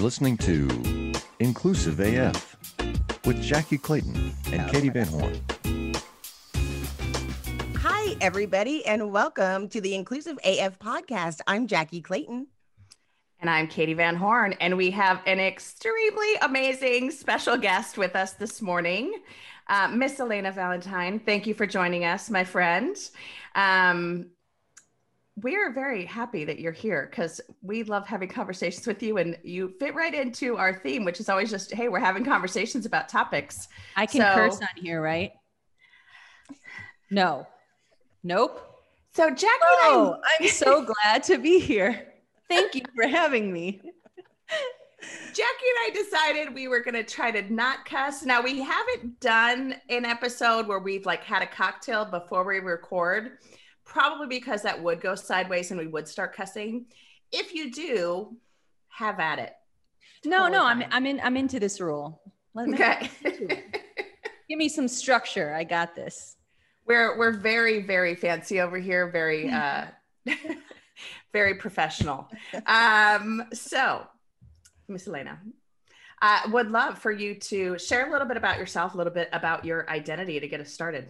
You're listening to Inclusive AF with Jackie Clayton and Katie Van Horn. Hi, everybody, and welcome to the Inclusive AF podcast. I'm Jackie Clayton. And I'm Katie Van Horn, and we have an extremely amazing special guest with us this morning, uh, Miss Elena Valentine. Thank you for joining us, my friend. Um, we're very happy that you're here because we love having conversations with you and you fit right into our theme which is always just hey we're having conversations about topics. I can so, curse on here right? No. Nope. So jackie oh, i'm so glad to be here. Thank you for having me. Jackie and I decided we were going to try to not cuss. Now we haven't done an episode where we've like had a cocktail before we record probably because that would go sideways and we would start cussing. If you do, have at it. No, totally no, fine. I'm I'm in I'm into this rule. Let me okay. Give me some structure. I got this. We're we're very very fancy over here. Very uh, very professional. Um, so, Miss Elena, I would love for you to share a little bit about yourself, a little bit about your identity to get us started.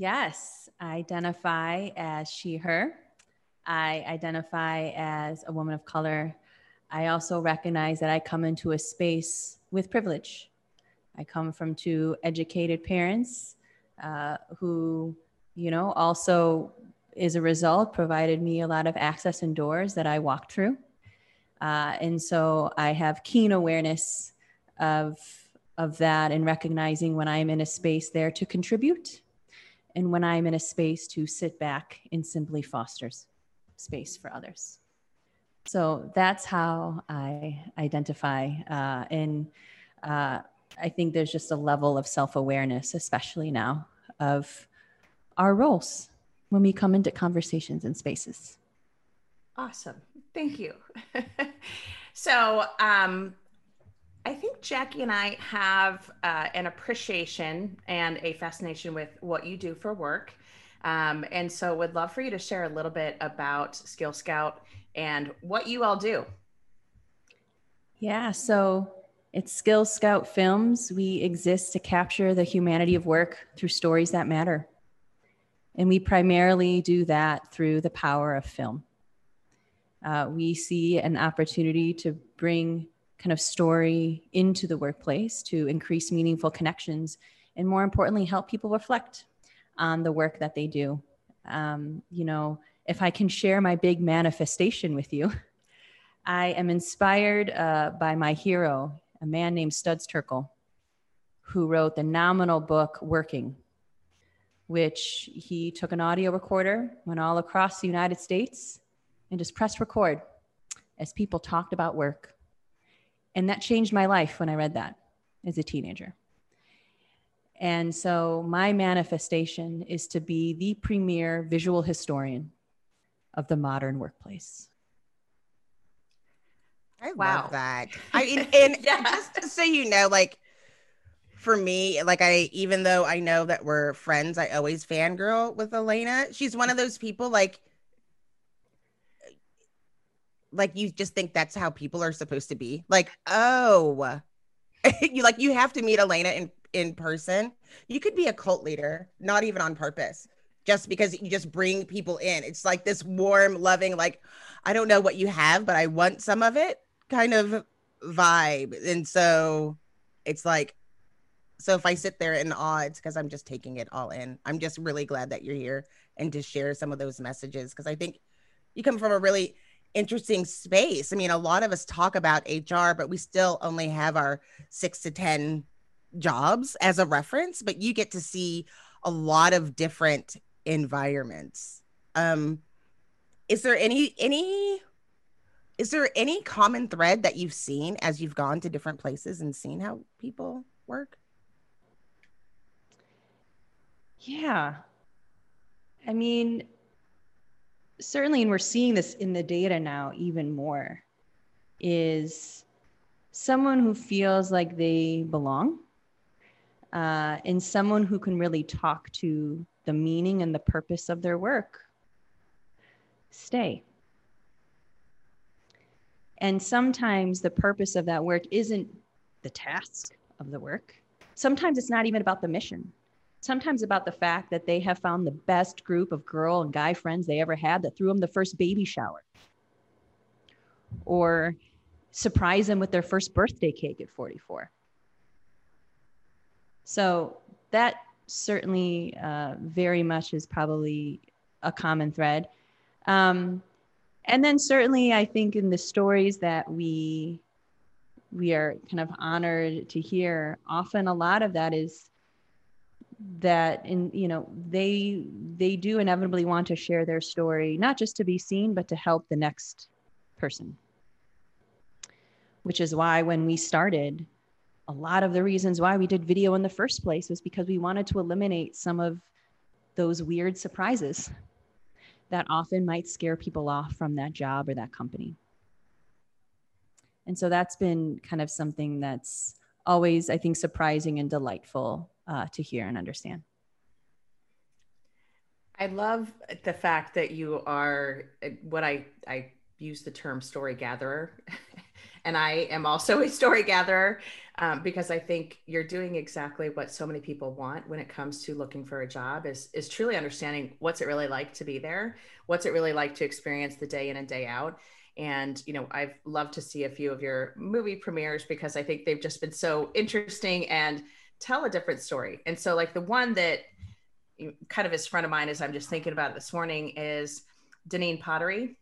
Yes, I identify as she, her. I identify as a woman of color. I also recognize that I come into a space with privilege. I come from two educated parents uh, who, you know, also, as a result, provided me a lot of access and doors that I walked through. Uh, and so I have keen awareness of, of that and recognizing when I'm in a space there to contribute and when I'm in a space to sit back and simply fosters space for others. So that's how I identify. Uh, and uh, I think there's just a level of self awareness, especially now, of our roles when we come into conversations and spaces. Awesome. Thank you. so, um, I think Jackie and I have uh, an appreciation and a fascination with what you do for work. Um, and so would love for you to share a little bit about Skill Scout and what you all do. Yeah, so it's Skill Scout Films. We exist to capture the humanity of work through stories that matter. And we primarily do that through the power of film. Uh, we see an opportunity to bring kind of story into the workplace to increase meaningful connections and more importantly help people reflect on the work that they do. Um, you know if i can share my big manifestation with you i am inspired uh, by my hero a man named studs terkel who wrote the nominal book working which he took an audio recorder went all across the united states and just pressed record as people talked about work and that changed my life when I read that as a teenager. And so my manifestation is to be the premier visual historian of the modern workplace. I wow. love that. I mean, and yeah. just so you know, like for me, like I, even though I know that we're friends, I always fangirl with Elena. She's one of those people like like you just think that's how people are supposed to be? Like oh you like you have to meet elena in in person? You could be a cult leader not even on purpose just because you just bring people in. It's like this warm loving like i don't know what you have but i want some of it kind of vibe. And so it's like so if i sit there in awe it's because i'm just taking it all in i'm just really glad that you're here and to share some of those messages because i think you come from a really interesting space. I mean, a lot of us talk about HR, but we still only have our six to 10 jobs as a reference, but you get to see a lot of different environments. Um, is there any, any, is there any common thread that you've seen as you've gone to different places and seen how people work? Yeah. I mean, certainly, and we're seeing this in the data now even more, is someone who feels like they belong uh, and someone who can really talk to the meaning and the purpose of their work. Stay. And sometimes the purpose of that work isn't the task of the work. Sometimes it's not even about the mission. Sometimes about the fact that they have found the best group of girl and guy friends they ever had that threw them the first baby shower. Or surprise them with their first birthday cake at 44. So that certainly uh, very much is probably a common thread. Um, and then certainly I think in the stories that we we are kind of honored to hear, often a lot of that is that in you know they they do inevitably want to share their story not just to be seen but to help the next person which is why when we started, a lot of the reasons why we did video in the first place was because we wanted to eliminate some of those weird surprises that often might scare people off from that job or that company. And so that's been kind of something that's always, I think, surprising and delightful uh, to hear and understand. I love the fact that you are what I, I use the term story gatherer. and I am also a story gatherer um, because I think you're doing exactly what so many people want when it comes to looking for a job is is truly understanding what's it really like to be there, what's it really like to experience the day in and day out. And you know, I've loved to see a few of your movie premieres because I think they've just been so interesting and tell a different story. And so, like the one that kind of is front of mind as I'm just thinking about it this morning is Deneen Pottery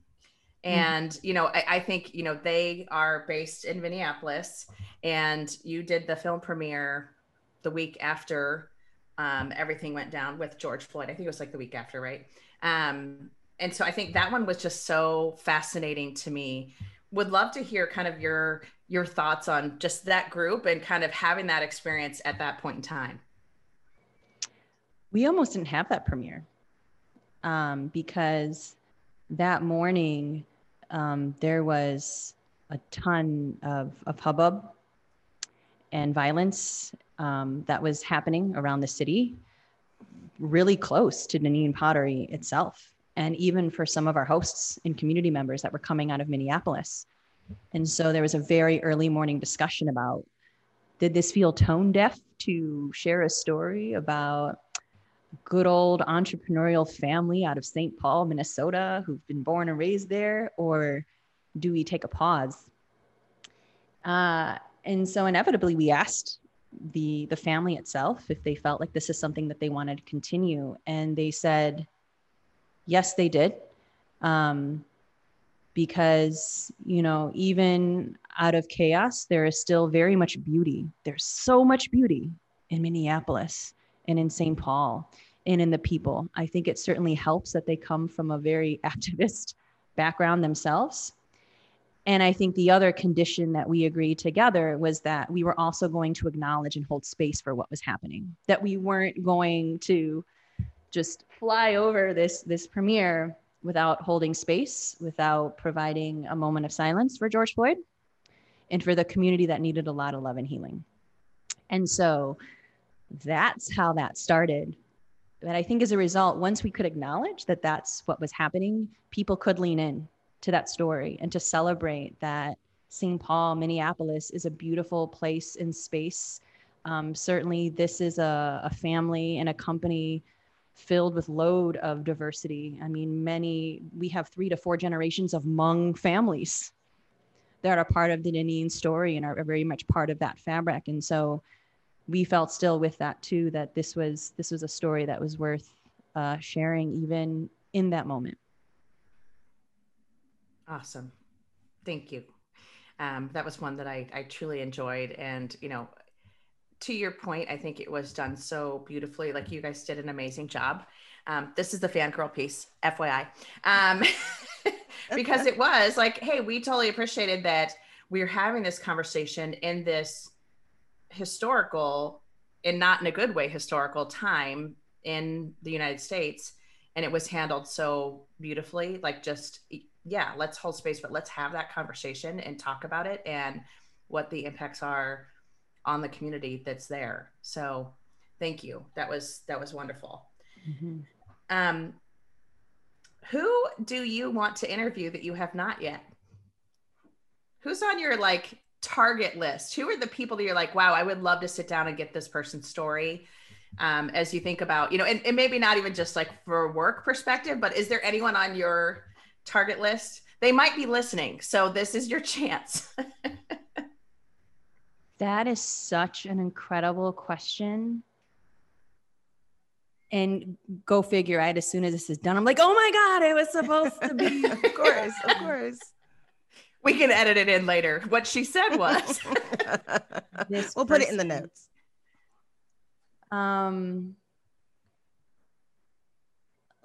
Mm-hmm. and mm-hmm. you know I, I, think you know they are based in minneapolis and you did the film premiere the week after um, everything went down with george floyd i think it was like the week after right um, and so i think that one was just so fascinating to me would love to hear kind of your your thoughts on just that group and kind of having that experience at that point in time. We almost didn't have that premiere um, because that morning um, there was a ton of, of hubbub and violence um, that was happening around the city, really close to Deneen Pottery itself, and even for some of our hosts and community members that were coming out of Minneapolis. And so there was a very early morning discussion about did this feel tone deaf to share a story about good old entrepreneurial family out of St. Paul, Minnesota, who've been born and raised there, or do we take a pause? Uh, and so inevitably, we asked the the family itself if they felt like this is something that they wanted to continue, and they said, yes, they did, um, because you know even out of chaos, there is still very much beauty. There's so much beauty in Minneapolis and in St. Paul and in the people. I think it certainly helps that they come from a very activist background themselves. And I think the other condition that we agreed together was that we were also going to acknowledge and hold space for what was happening, that we weren't going to just fly over this, this premiere without holding space, without providing a moment of silence for George Floyd and for the community that needed a lot of love and healing. And so that's how that started. But I think as a result, once we could acknowledge that that's what was happening, people could lean in to that story and to celebrate that St. Paul, Minneapolis is a beautiful place and space. Um, certainly, this is a, a family and a company filled with load of diversity. I mean, many, we have three to four generations of Hmong families that are part of the Deneen story and are very much part of that fabric. And so we felt still with that too that this was this was a story that was worth uh, sharing even in that moment awesome thank you um, that was one that I, I truly enjoyed and you know to your point i think it was done so beautifully. Like you guys did an amazing job. Um, this is the fangirl piece fyi um, because it was like hey we totally appreciated that we are having this conversation in this historical and not in a good way historical time in the United States and it was handled so beautifully. Like just yeah let's hold space but let's have that conversation and talk about it and what the impacts are on the community that's there so thank you that was that was wonderful mm-hmm. um who do you want to interview that you have not yet who's on your like target list? Who are the people that you're like, wow, I would love to sit down and get this person's story? Um, as you think about, you know, and, and maybe not even just like for work perspective, but is there anyone on your target list? They might be listening. So this is your chance. That is such an incredible question. And go figure, right? As soon as this is done, I'm like, oh my God, it was supposed to be. of course, of course. We can edit it in later. What she said was. we'll put it in the notes. Um,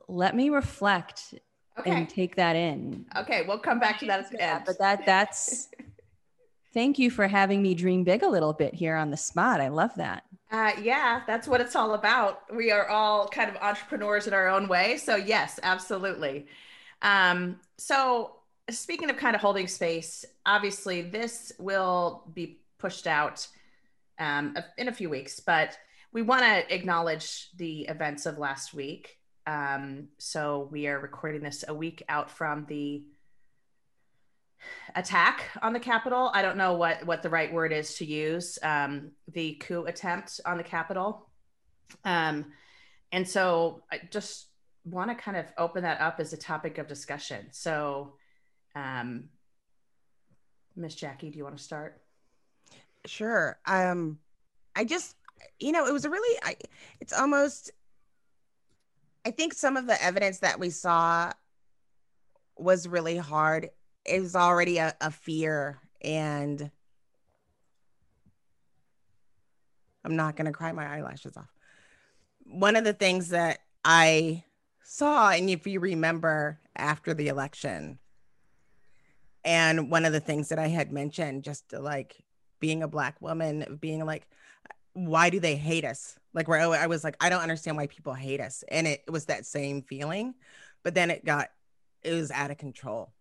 let me reflect okay. and take that in. Okay, we'll come back to that at the end. But that that's thank you for having me dream big a little bit here on the spot. I love that. Uh, yeah, that's what it's all about. We are all kind of entrepreneurs in our own way. So yes, absolutely. Um, so speaking of kind of holding space, obviously this will be pushed out um, in a few weeks, but we want to acknowledge the events of last week. Um, so we are recording this a week out from the attack on the Capitol. I don't know what what the right word is to use. Um, the coup attempt on the Capitol. Um, and so I just want to kind of open that up as a topic of discussion. So, um, Miss Jackie, do you want to start? Sure. Um, I just, you know, it was a really, I, it's almost I think some of the evidence that we saw was really hard. It was already a, a fear, and I'm not going to cry my eyelashes off. One of the things that I saw, and if you remember after the election, and one of the things that I had mentioned, just like being a Black woman, being like, why do they hate us? Like where I was like, I don't understand why people hate us. And it, it was that same feeling, but then it got, it was out of control.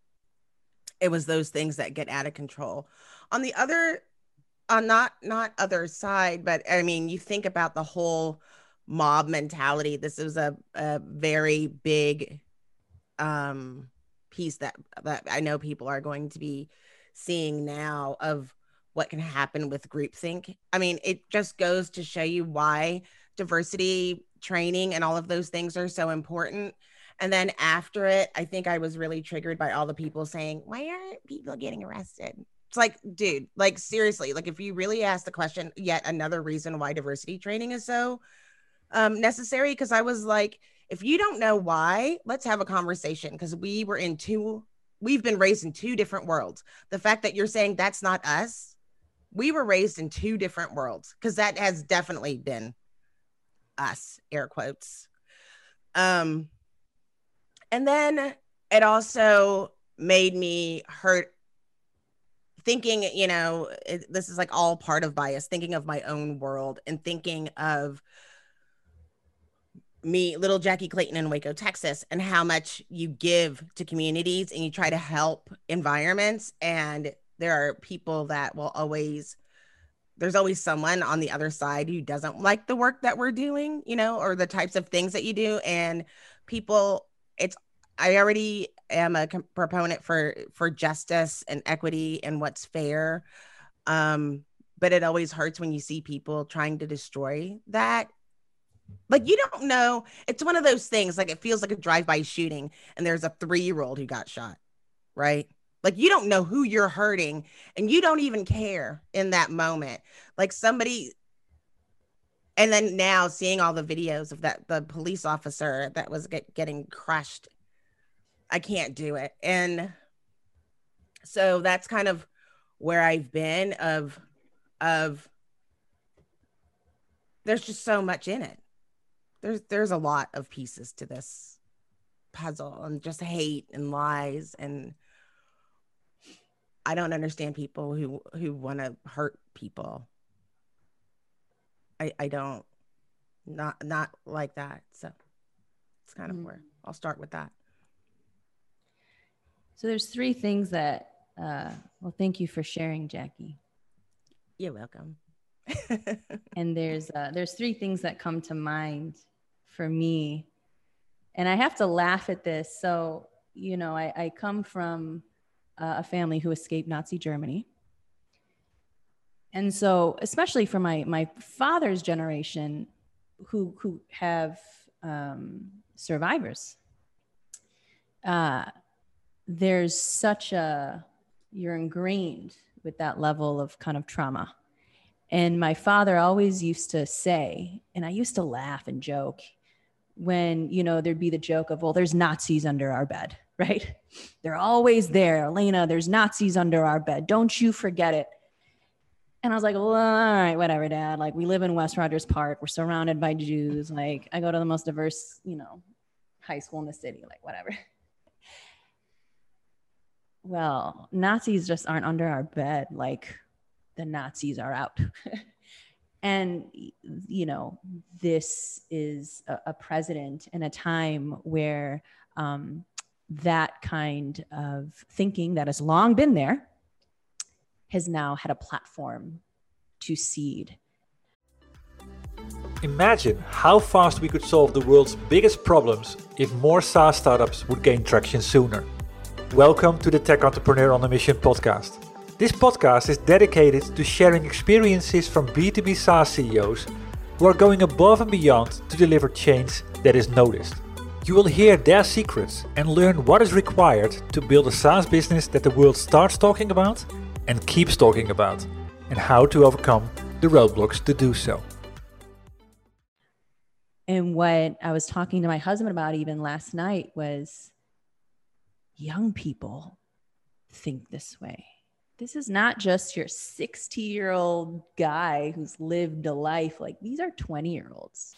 It was those things that get out of control. On the other, on not not other side, but I mean, you think about the whole mob mentality. This is a, a very big um piece that that I know people are going to be seeing now of what can happen with groupthink. I mean, it just goes to show you why diversity training and all of those things are so important. And then after it, I think I was really triggered by all the people saying, Why aren't people getting arrested? It's like, dude, like seriously, like if you really ask the question, yet another reason why diversity training is so um, necessary. Cause I was like, if you don't know why, let's have a conversation. Cause we were in two, we've been raised in two different worlds. The fact that you're saying that's not us we were raised in two different worlds because that has definitely been us air quotes um and then it also made me hurt thinking you know it, this is like all part of bias thinking of my own world and thinking of me little jackie clayton in waco texas and how much you give to communities and you try to help environments and there are people that will always there's always someone on the other side who doesn't like the work that we're doing, you know, or the types of things that you do. And people, it's, I already am a proponent for for justice and equity and what's fair. Um, but it always hurts when you see people trying to destroy that. Like you don't know. It's one of those things. Like it feels like a drive-by shooting, and there's a three-year-old who got shot, right? Like you don't know who you're hurting and you don't even care in that moment. Like somebody and then now seeing all the videos of that the police officer that was get, getting crushed. I can't do it. And so that's kind of where I've been of of there's just so much in it. There's there's a lot of pieces to this puzzle and just hate and lies and I don't understand people who who want to hurt people. I I don't not not like that. So it's kind of mm-hmm. where I'll start with that. So there's three things that uh well thank you for sharing Jackie. You're welcome. and there's uh there's three things that come to mind for me. And I have to laugh at this. So, you know, I, I come from uh, a family who escaped Nazi Germany. And so, especially for my my father's generation, who who have um, survivors, uh, there's such a you're ingrained with that level of kind of trauma. And my father always used to say, and I used to laugh and joke when, you know, there'd be the joke of, well, there's Nazis under our bed, right? They're always there. Elena, there's Nazis under our bed. Don't you forget it. And I was like, well, all right, whatever, dad. Like, we live in West Rogers Park. We're surrounded by Jews. Like, I go to the most diverse, you know, high school in the city, like, whatever. Well, Nazis just aren't under our bed like the Nazis are out. and, you know, this is a, a, president in a time where um, that kind of thinking that has long been there has now had a platform to seed. Imagine how fast we could solve the world's biggest problems if more SaaS startups would gain traction sooner. Welcome to the Tech Entrepreneur on a Mission podcast. This podcast is dedicated to sharing experiences from B2B SaaS CEOs who are going above and beyond to deliver change that is noticed. You will hear their secrets and learn what is required to build a SaaS business that the world starts talking about and keeps talking about, and how to overcome the roadblocks to do so. And what I was talking to my husband about even last night was young people think this way. This is not just your 60 year old guy who's lived a life. Like these are 20 year olds,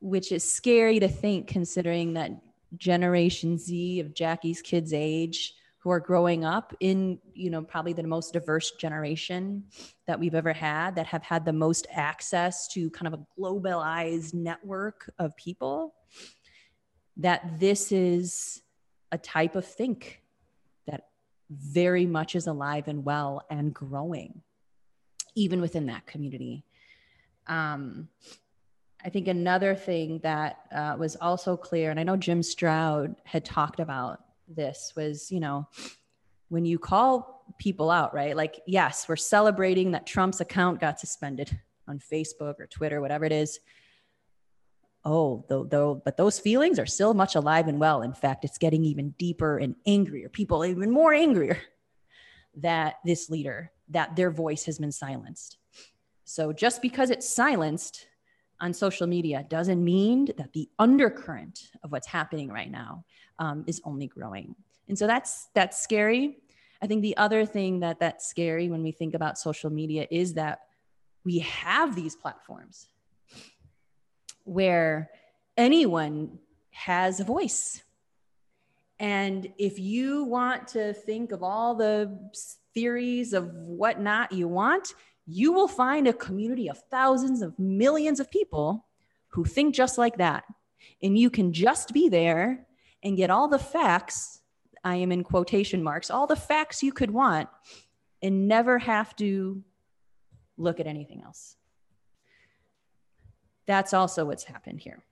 which is scary to think considering that Generation Z of Jackie's kids' age who are growing up in, you know, probably the most diverse generation that we've ever had that have had the most access to kind of a globalized network of people that this is a type of think that very much is alive and well and growing, even within that community. Um, I think another thing that uh, was also clear, and I know Jim Stroud had talked about this, was you know, when you call people out, right? Like, yes, we're celebrating that Trump's account got suspended on Facebook or Twitter, whatever it is oh, though, though, but those feelings are still much alive and well. In fact, it's getting even deeper and angrier. People even more angrier that this leader, that their voice has been silenced. So just because it's silenced on social media doesn't mean that the undercurrent of what's happening right now um, is only growing. And so that's that's scary. I think the other thing that that's scary when we think about social media is that we have these platforms where anyone has a voice. And if you want to think of all the theories of whatnot you want, you will find a community of thousands of millions of people who think just like that. And you can just be there and get all the facts. I am in quotation marks, all the facts you could want and never have to look at anything else. That's also what's happened here.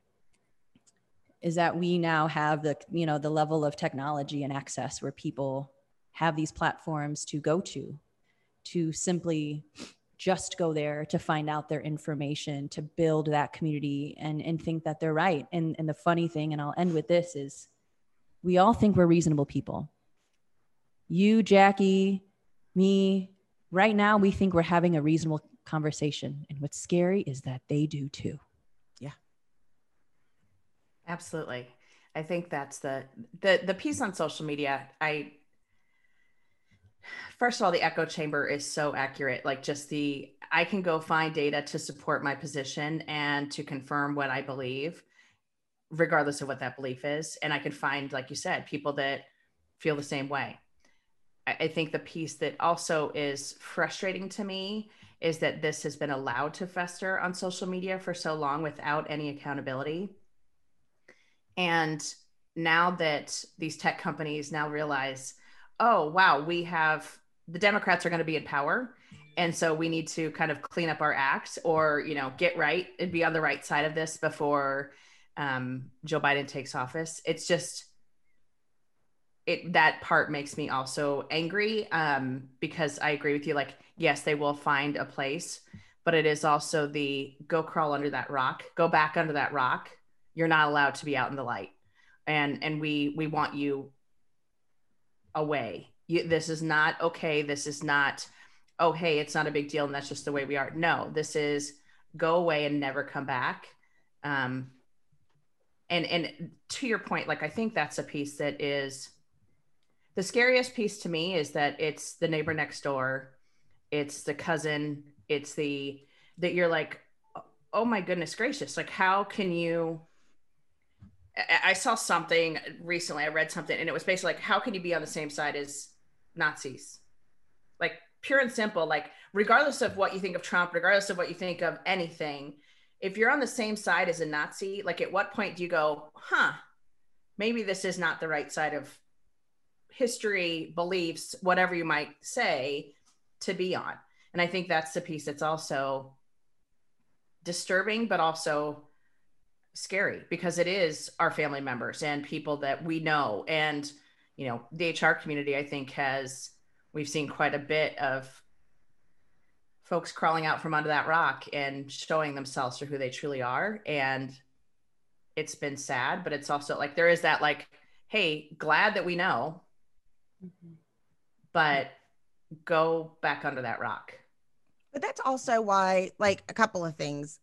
Is that we now have the, you know, the level of technology and access where people have these platforms to go to, to simply just go there to find out their information, to build that community and, and think that they're right. And, and the funny thing, and I'll end with this, is we all think we're reasonable people. You, Jackie, me, right now, we think we're having a reasonable conversation. And what's scary is that they do too. Yeah. Absolutely. I think that's the the the piece on social media. I first of all, the echo chamber is so accurate. Like just the I can go find data to support my position and to confirm what I believe, regardless of what that belief is. And I can find, like you said, people that feel the same way. I, I think the piece that also is frustrating to me is that this has been allowed to fester on social media for so long without any accountability. And now that these tech companies now realize, oh, wow, we have the Democrats are going to be in power. And so we need to kind of clean up our act or, you know, get right and be on the right side of this before um, Joe Biden takes office. It's just, it that part makes me also angry um, because I agree with you. Like, yes, they will find a place, but it is also the go crawl under that rock, go back under that rock. You're not allowed to be out in the light, and and we we want you away. You, this is not okay. This is not oh hey, it's not a big deal, and that's just the way we are. No, this is go away and never come back. Um, and and to your point, like I think that's a piece that is the scariest piece to me is that it's the neighbor next door it's the cousin it's the that you're like oh my goodness gracious like how can you I saw something recently. I read something, and it was basically like, how can you be on the same side as Nazis? Like, pure and simple. Like, regardless of what you think of Trump, regardless of what you think of anything, if you're on the same side as a Nazi, like, at what point do you go, huh, maybe this is not the right side of history, beliefs, whatever you might say, to be on. And I think that's the piece that's also disturbing, but also scary because it is our family members and people that we know. And, you know, the HR community, I think, has, we've seen quite a bit of folks crawling out from under that rock and showing themselves for who they truly are. And it's been sad, but it's also like there is that, like, hey, glad that we know Mm-hmm. But go back under that rock. But that's also why, like, a couple of things.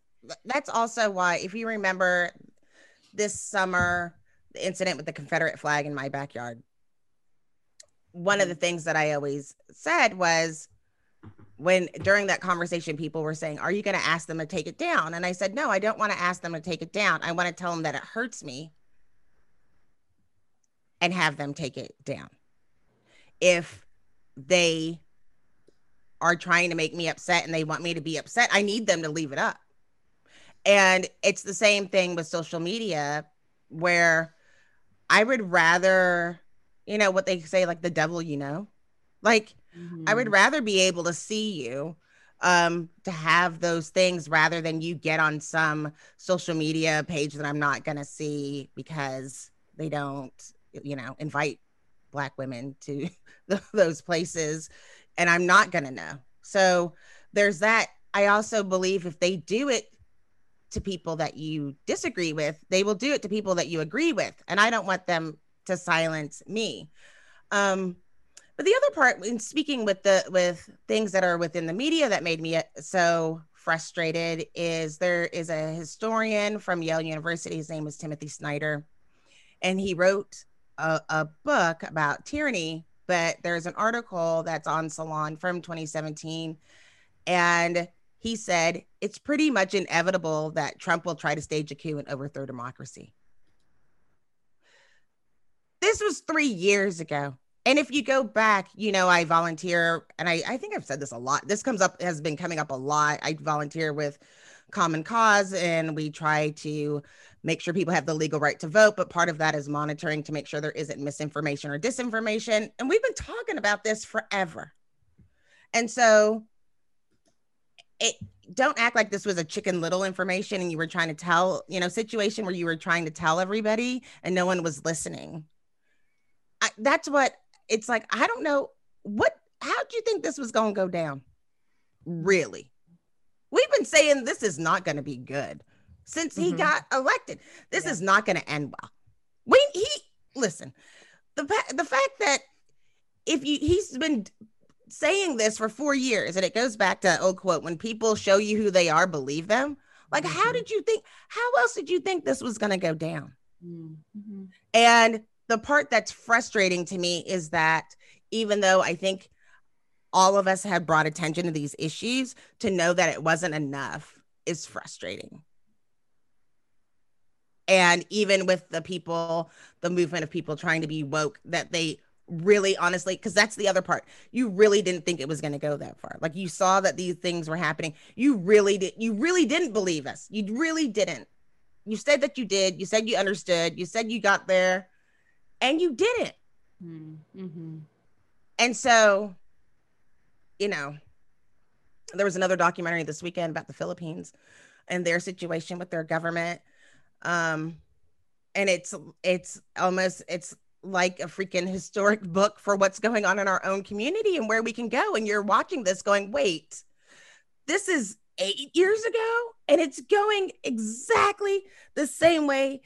That's also why, if you remember this summer, the incident with the Confederate flag in my backyard, one of the things that I always said was when during that conversation, people were saying, Are you going to ask them to take it down? And I said, No, I don't want to ask them to take it down. I want to tell them that it hurts me and have them take it down if they are trying to make me upset and they want me to be upset, I need them to leave it up. And it's the same thing with social media where I would rather, you know, what they say, like the devil, you know, like mm-hmm. I would mm-hmm. rather be able to see you um to have those things rather than you get on some social media page that I'm not going to see because they don't you know invite black women to those places and i'm not going to know so there's that i also believe if they do it to people that you disagree with they will do it to people that you agree with and i don't want them to silence me um but the other part in speaking with the with things that are within the media that made me uh, so frustrated is there is a historian from Yale University his name is Timothy Snyder and he wrote a, a book about tyranny, but there's an article that's on Salon from 2017. And he said it's pretty much inevitable that Trump will try to stage a coup and overthrow democracy. This was three years ago. And if you go back, you know, I volunteer, and I, I think I've said this a lot. This comes up, has been coming up a lot. I volunteer with Common Cause, and we try to make sure people have the legal right to vote. But part of that is monitoring to make sure there isn't misinformation or disinformation. And we've been talking about this forever. And so it don't act like this was a chicken little information and you were trying to tell, you know, situation where you were trying to tell everybody and no one was listening. I, that's what it's like. I don't know what, how do you think this was going to go down? Really? We've been saying this is not going to be good since he mm-hmm. got elected. This yeah. is not going to end well. When he listen, the the fact that if you he's been saying this for four years, and it goes back to old quote: "When people show you who they are, believe them." Like, mm-hmm. how did you think? How else did you think this was going to go down? Mm-hmm. And the part that's frustrating to me is that even though I think all of us had brought attention to these issues, to know that it wasn't enough is frustrating. And even with the people the movement of people trying to be woke that they really honestly because that's the other part. You really didn't think it was going to go that far. Like you saw that these things were happening. You really did you really didn't believe us. You really didn't. You said that you did. You said you understood. You said you got there and you didn't mm-hmm. and so you know there was another documentary this weekend about the philippines and their situation with their government um and it's it's almost it's like a freaking historic book for what's going on in our own community and where we can go. And you're watching this going, wait, this is eight years ago and it's going exactly the same way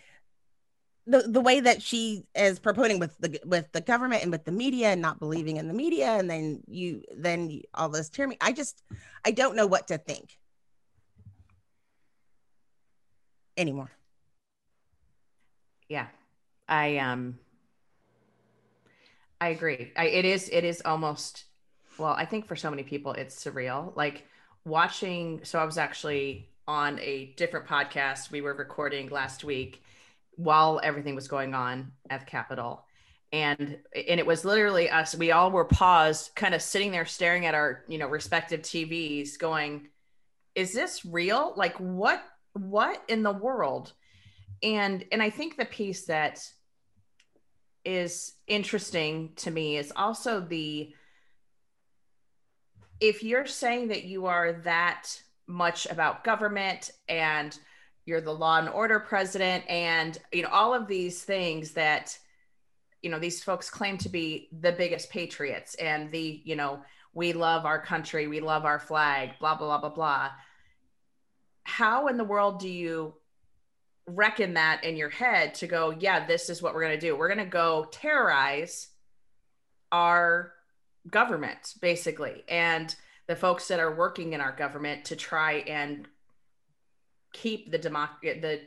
the, the way that she is promoting with the with the government and with the media and not believing in the media and then you then all this tyranny i just i don't know what to think. Anymore. Yeah. I um i agree. I, it is it is almost well i think for so many people it's surreal. Like watching so i was actually on a different podcast. We were recording last week while everything was going on at the capitol. And and it was literally us we all were paused kind of sitting there staring at our you know respective tvs going is this real? Like what what in the world? And and i think the piece that is interesting to me is also the if you're saying that you are that much about government and you're the law and order president and you know all of these things that you know these folks claim to be the biggest patriots and the you know we love our country we love our flag blah blah blah blah. Blah how in the world do you reckon that in your head to go yeah this is what we're going to do we're going to go terrorize our government basically and the folks that are working in our government to try and keep the democ- the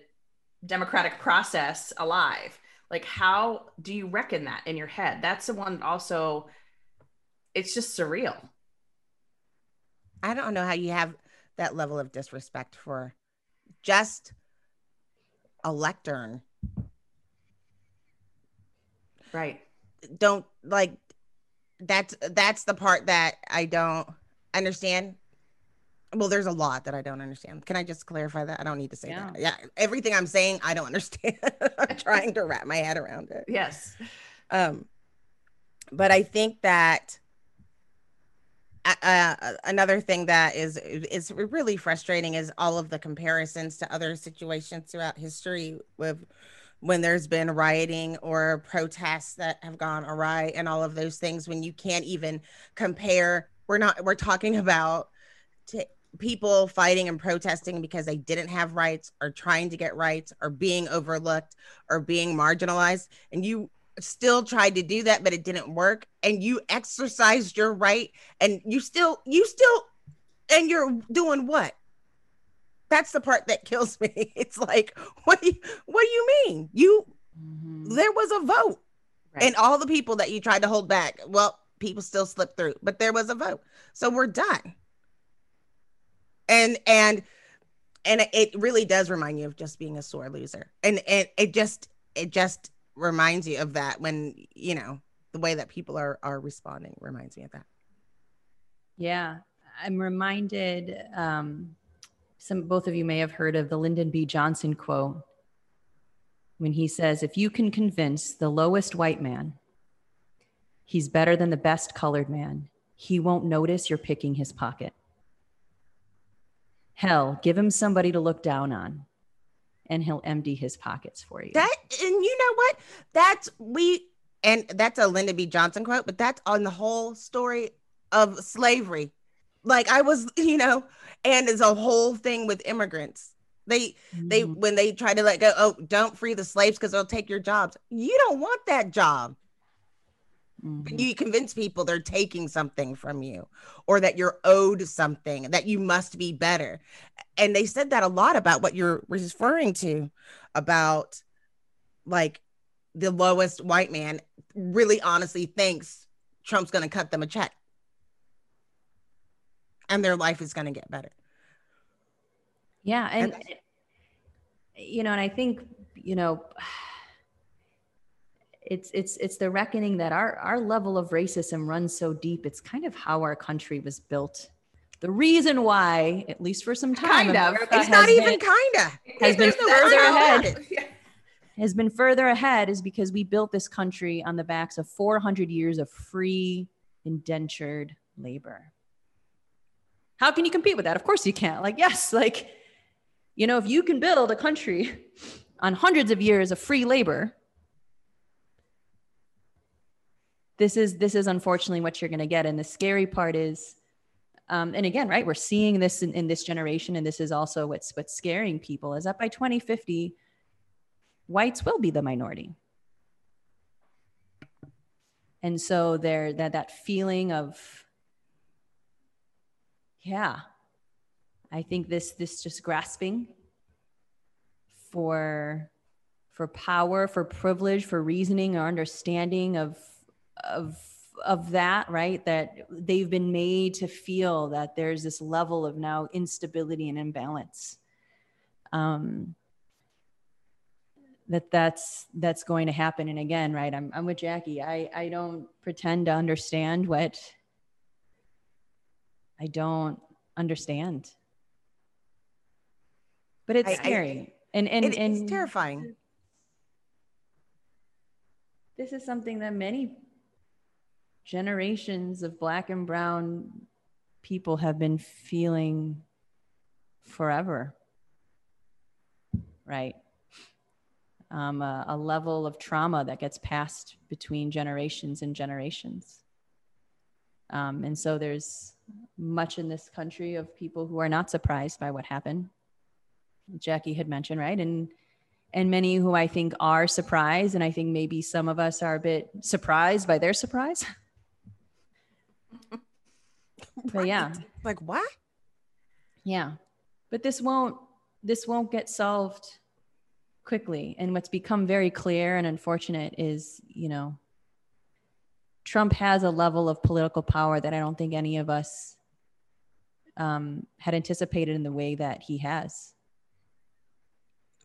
democratic process alive. Like how do you reckon that in your head? That's the one also it's just surreal. I don't know how you have that level of disrespect for just a lectern. Right. Don't like that's that's the part that i don't understand well, there's a lot that I don't understand. Can I just clarify that? I don't need to say Yeah. that. Yeah, everything I'm saying, I don't understand. I'm trying to wrap my head around it. yes Um, but I think that uh, uh, another thing that is is really frustrating is all of the comparisons to other situations throughout history with when there's been rioting or protests that have gone awry and all of those things when you can't even compare we're not we're talking about t- people fighting and protesting because they didn't have rights or trying to get rights or being overlooked or being marginalized. And you still tried to do that but it didn't work. And you exercised your right and you still you still and you're doing what? That's the part that kills me. It's like what do you what do you mean? You Mhm. there was a vote. Right. and all the people that you tried to hold back well people still slipped through but there was a vote. So we're done and and and it really does remind you of just being a sore loser and and it just it just reminds you of that when you know the way that people are are responding reminds me of that Yeah, I'm reminded. Um, some both of you may have heard of the Lyndon B. Johnson quote when he says, "If you can convince the lowest white man he's better than the best colored man, he won't notice you're picking his pocket. Hell, give him somebody to look down on, and he'll empty his pockets for you." that and you know what that's we and that's a Lyndon B. Johnson quote, but that's on the whole story of slavery. Like I was, you know, and it's a whole thing with immigrants. They they Mhm. when they try to let go, oh, don't free the slaves because they'll take your jobs. You don't want that job. Mhm. you convince people they're taking something from you or that you're owed something, that you must be better. And they said that a lot about what you're referring to about like the lowest white man really honestly thinks Trump's going to cut them a check and their life is going to get better. Yeah, and, And- you know, and I think you know, it's it's it's the reckoning that our our level of racism runs so deep. It's kind of how our country was built. The reason why, at least for some time, Kind of. America It's not has even kind of. has been further ahead. it. has been further ahead is because we built this country on the backs of 400 years of free indentured labor. How can you compete with that? Of course you can't. Like, yes, like, you know, if you can build a country on hundreds of years of free labor, this is this is unfortunately what you're going to get. And the scary part is um, and again right we're seeing this in, in this generation and this is also what's what's scaring people is that by 2050 whites will be the minority. And so there that that feeling of yeah i think this this just grasping for for power for privilege for reasoning or understanding of of of that right that they've been made to feel that there's this level of now instability and imbalance. Um that that's that's going to happen. And again right i'm, I'm with jackie. I i don't pretend to understand what i don't understand. But it's I- I- scary. And and It- and it's terrifying. this is something that many generations of black and brown people have been feeling forever right um, a, a level of trauma that gets passed between generations and generations um, and so there's much in this country of people who are not surprised by what happened jackie had mentioned right and and many who I think are surprised. And I think maybe some of us are a bit surprised by their surprise. but yeah, Like what? yeah. But this won't this won't get solved quickly. And what's become very clear and unfortunate is, you know, Trump has a level of political power that I don't think any of us um, had anticipated in the way that he has.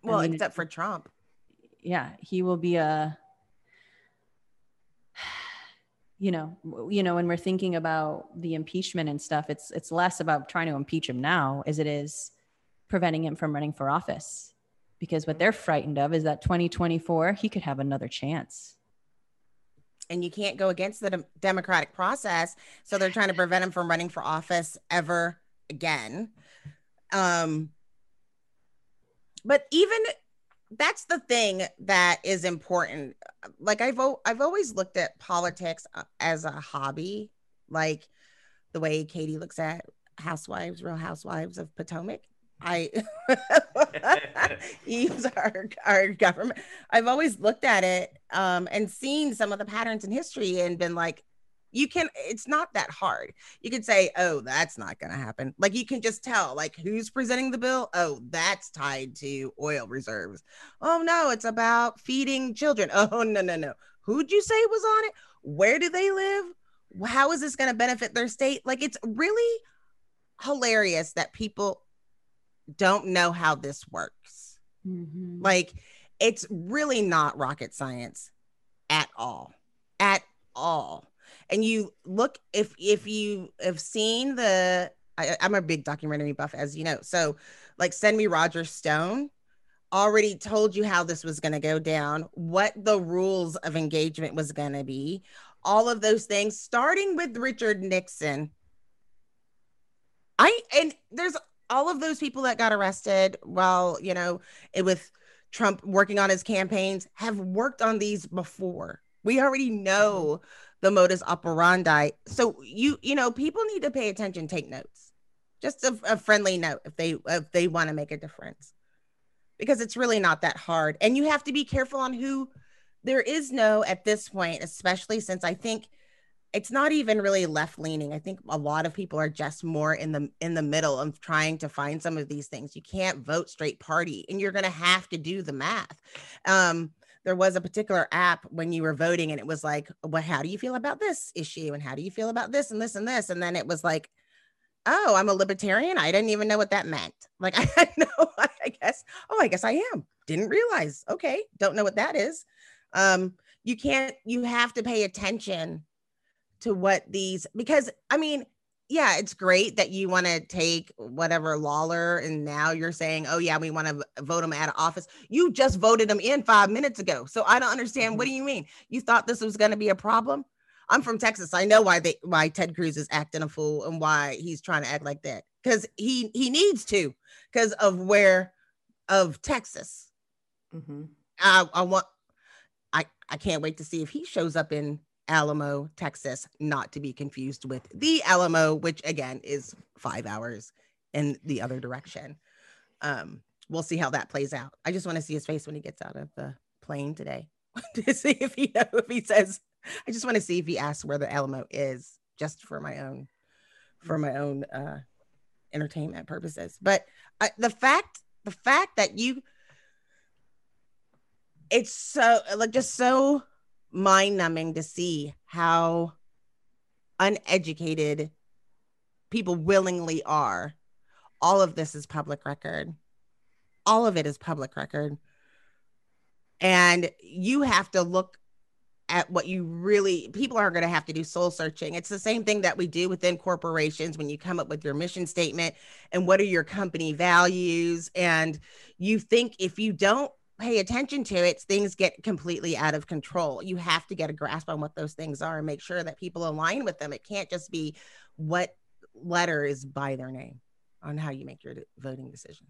I Well, mean, except for Trump. yeah he will be a you know you know when we're thinking about the impeachment and stuff it's it's less about trying to impeach him now as it is preventing him from running for office. Because what they're frightened of is that 2024 he could have another chance. And you can't go against the dem- democratic process so they're trying to prevent him from running for office ever again. Um but even that's the thing that is important. Like i've al- i've always looked at politics uh, as a hobby like the way katie looks at housewives real housewives of potomac. I use our our government. I've always looked at it um, and seen some of the patterns in history and been like, you can, it's not that hard. You could say, oh, that's not going to happen. Like you can just tell, like, who's presenting the bill? Oh, that's tied to oil reserves. Oh, no, it's about feeding children. Oh, no, no, no. Who'd you say was on it? Where do they live? How is this going to benefit their state? Like, it's really hilarious that people don't know how this works. Mm-hmm. Like it's really not rocket science at all. At all. And you look if if you have seen the I, I'm a big documentary buff, as you know. So like send me Roger Stone already told you how this was going to go down, what the rules of engagement was going to be, all of those things, starting with Richard Nixon. I and there's all of those people that got arrested while you know it with Trump working on his campaigns have worked on these before. We already know the modus operandi. So you you know people need to pay attention, take notes. Just a, a friendly note if they if they want to make a difference. Because it's really not that hard. And you have to be careful on who there is no at this point, especially since I think it's not even really left leaning. I think a lot of people are just more in the in the middle of trying to find some of these things. You can't vote straight party and you're going to have to do the math. Um there was a particular app when you were voting and it was like, "Well, how do you feel about this issue and how do you feel about this and this and this?" And then it was like, "Oh, I'm a libertarian. I didn't even know what that meant." Like I know, I guess. Oh, I guess I am. Didn't realize. Okay, don't know what that is. Um you can't you have to pay attention to what these because I mean, yeah, it's great that you want to take whatever Lawler and now you're saying, oh yeah, we want to vote him out of office. You just voted him in five minutes ago, so I don't understand. What do you mean? You thought this was going to be a problem? I'm from Texas. I know why they why Ted Cruz is acting a fool and why he's trying to act like that because he he needs to because of where of Texas. Mhm. I I want I I can't wait to see if he shows up in Alamo, Texas, not to be confused with the Alamo, which again is five hours in the other direction. Um, we'll see how that plays out. I just want to see his face when he gets out of the plane today to see if he know if he says. I just want to see if he asks where the Alamo is, just for my own, for my own uh, entertainment purposes. But uh, the fact, the fact that you, it's so like just so mind numbing to see how uneducated people willingly are. All of this is public record. All of it is public record. And you have to look at what you really people are going to have to do soul searching. It's the same thing that we do within corporations when you come up with your mission statement and what are your company values and you think if you don't pay attention to it, things get completely out of control. You have to get a grasp on what those things are and make sure that people align with them. It can't just be what letter is by their name on how you make your voting decisions.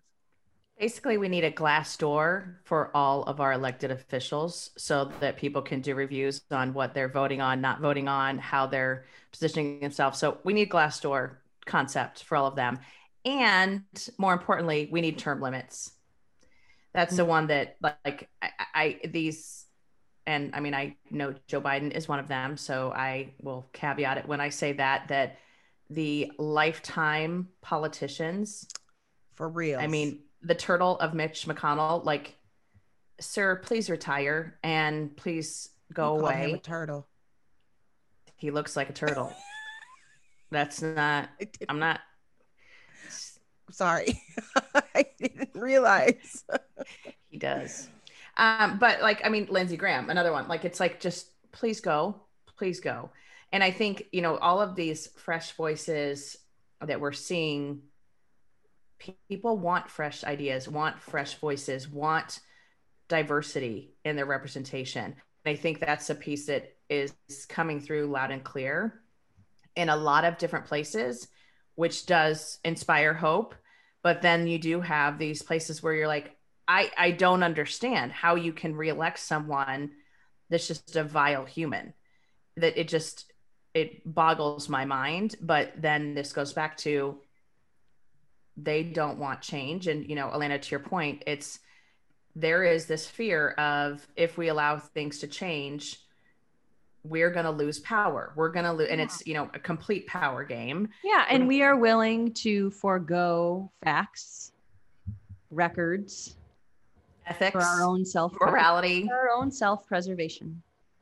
Basically, we need a Glassdoor for all of our elected officials so that people can do reviews on what they're voting on, not voting on, how they're positioning themselves. So we need Glassdoor concept for all of them. And more importantly, we need term limits that's the one that like I, I these and I mean I know Joe Biden is one of them, so I will caveat it when I say that that the lifetime politicians for real. I mean, the turtle of Mitch McConnell, like, sir, please retire and please go away. turtle. He looks like a turtle. That's not. I'm not. Sorry. I didn't realize. He does. Um, but like, I mean, Lindsey Graham, another one. Like, it's like, just please go, please go. And I think, you know, all of these fresh voices that we're seeing, people want fresh ideas, want fresh voices, want diversity in their representation. And I think that's a piece that is coming through loud and clear in a lot of different places, which does inspire hope. But then you do have these places where you're like, I, I don't understand how you can reelect someone that's just a vile human. That it just it boggles my mind. But then this goes back to they don't want change. And you know, Elena, to your point, it's there is this fear of if we allow things to change, we're going to lose power. We're going to lose, and it's you know a complete power game. Yeah, and we are willing to forego facts, records Ethics, for our own self morality. for our own self preservation.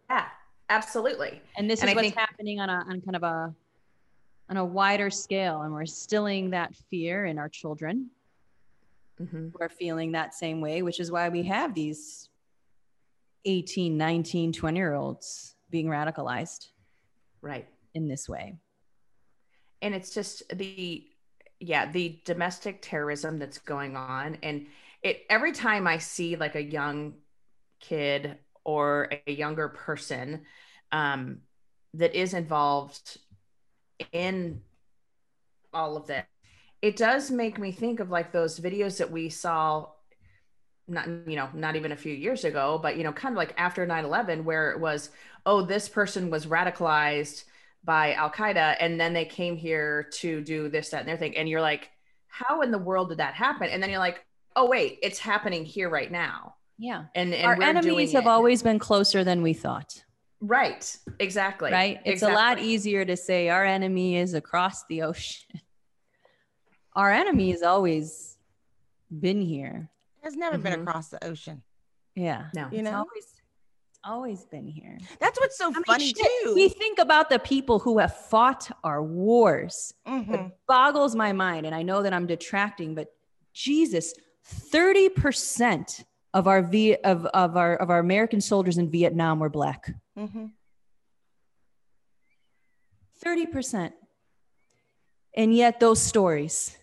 Yeah, absolutely. And this And is I what's think- happening on a on kind of a on a wider scale, and we're instilling that fear in our children Mhm. who are feeling that same way, which is why we have these 18, 19, 20 year olds being radicalized Right. in this way. and it's just the yeah the domestic terrorism that's going on and it every time i see like a young kid or a younger person um, that is involved in all of that it does make me think of like those videos that we saw not you know not even a few years ago but you know kind of like after 9-11 where it was oh this person was radicalized by Al Qaeda, and then they came here to do this, that, and their thing. And you're like, how in the world did that happen? And then you're like, oh wait, it's happening here right now. Yeah. And, and Our enemies have it. always been closer than we thought, right, exactly, right? It's a lot easier to say our enemy is across the ocean. Our enemy has always been here. Has never been Mhm. across the ocean. Yeah. No, You It's know? always, it's always been here. That's what's so I mean, funny shit, too. We think about the people who have fought our wars. Mhm. It boggles my mind. And I know that I'm detracting, but Jesus, 30% of our v of, of our of our American soldiers in Vietnam were black. Mhm. 30%. And yet those stories,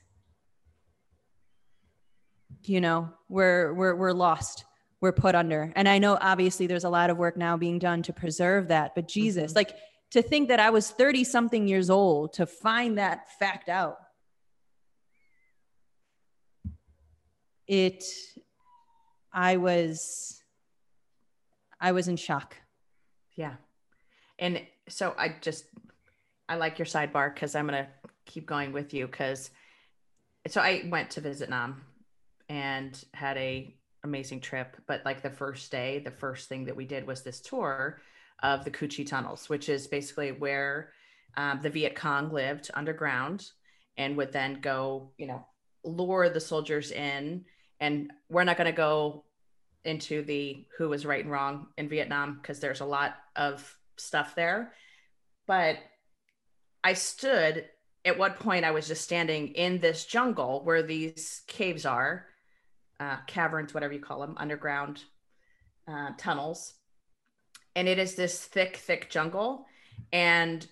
you know, we're we're we're lost. We're put under. And I know obviously there's a lot of work now being done to preserve that, but mm-hmm. Jesus, like to think that I was 30 something years old to find that fact out. It I was I was in shock. yeah. And so I just I like your sidebar because I'm gonna keep going with you because so I went to Vietnam and had a amazing trip. But like the first day, the first thing that we did was this tour of the Cu Chi tunnels, which is basically where um, the Viet Cong lived underground and would then go, you know, lure the soldiers in. And we're not going to go into the who was right and wrong in Vietnam because there's a lot of stuff there. But I stood at what point I was just standing in this jungle where these caves are, uh, caverns, whatever you call them, underground uh, tunnels. And it is this thick, thick jungle. And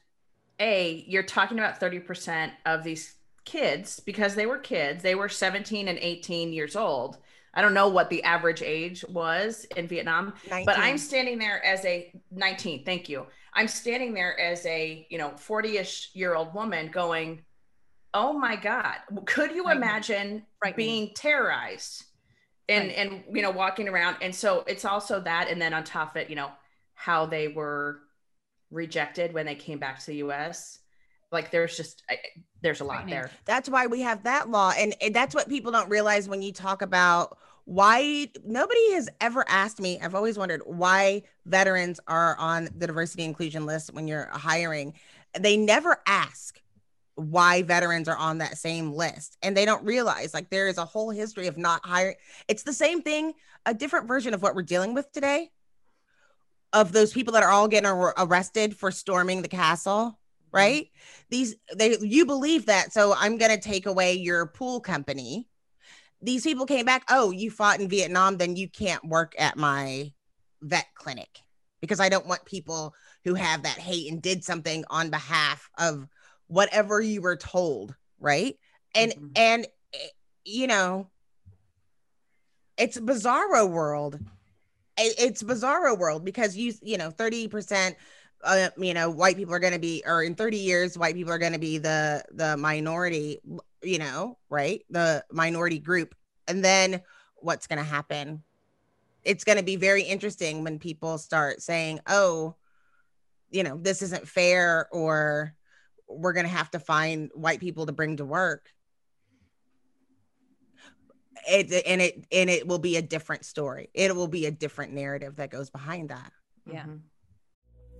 A, you're talking about 30% of these kids because they were kids, they were 17 and 18 years old I don't know what the average age was in Vietnam, 19. but I'm standing there as a 19. Thank you. I'm standing there as a, you know, 40ish year old woman going, Oh my God. Could you imagine being terrorized and, right. and, you know, walking around? And so it's also that. And then on top of it, you know, how they were rejected when they came back to the US like there's just there's a lot there that's why we have that law and, and that's what people don't realize when you talk about why nobody has ever asked me i've always wondered why veterans are on the diversity inclusion list when you're hiring they never ask why veterans are on that same list and they don't realize like there is a whole history of not hiring it's the same thing a different version of what we're dealing with today of those people that are all getting ar- arrested for storming the castle Mm-hmm. right? These they you believe that, so I'm going to take away your pool company. These people came back, "Oh, you fought in Vietnam, then you can't work at my vet clinic." Because I don't want people who have that hate and did something on behalf of whatever you were told, right? And mm-hmm. and eh, you know, it's bizarro world. It's bizarro world because you you know 30% uh, you know white people are going to be or in 30 years white people are going to be the the minority you know right the minority group and then what's going to happen it's going to be very interesting when people start saying oh you know this isn't fair or we're going to have to find white people to bring to work. It and it and it will be a different story. It will be a different narrative that goes behind that. Yeah. Mm-hmm.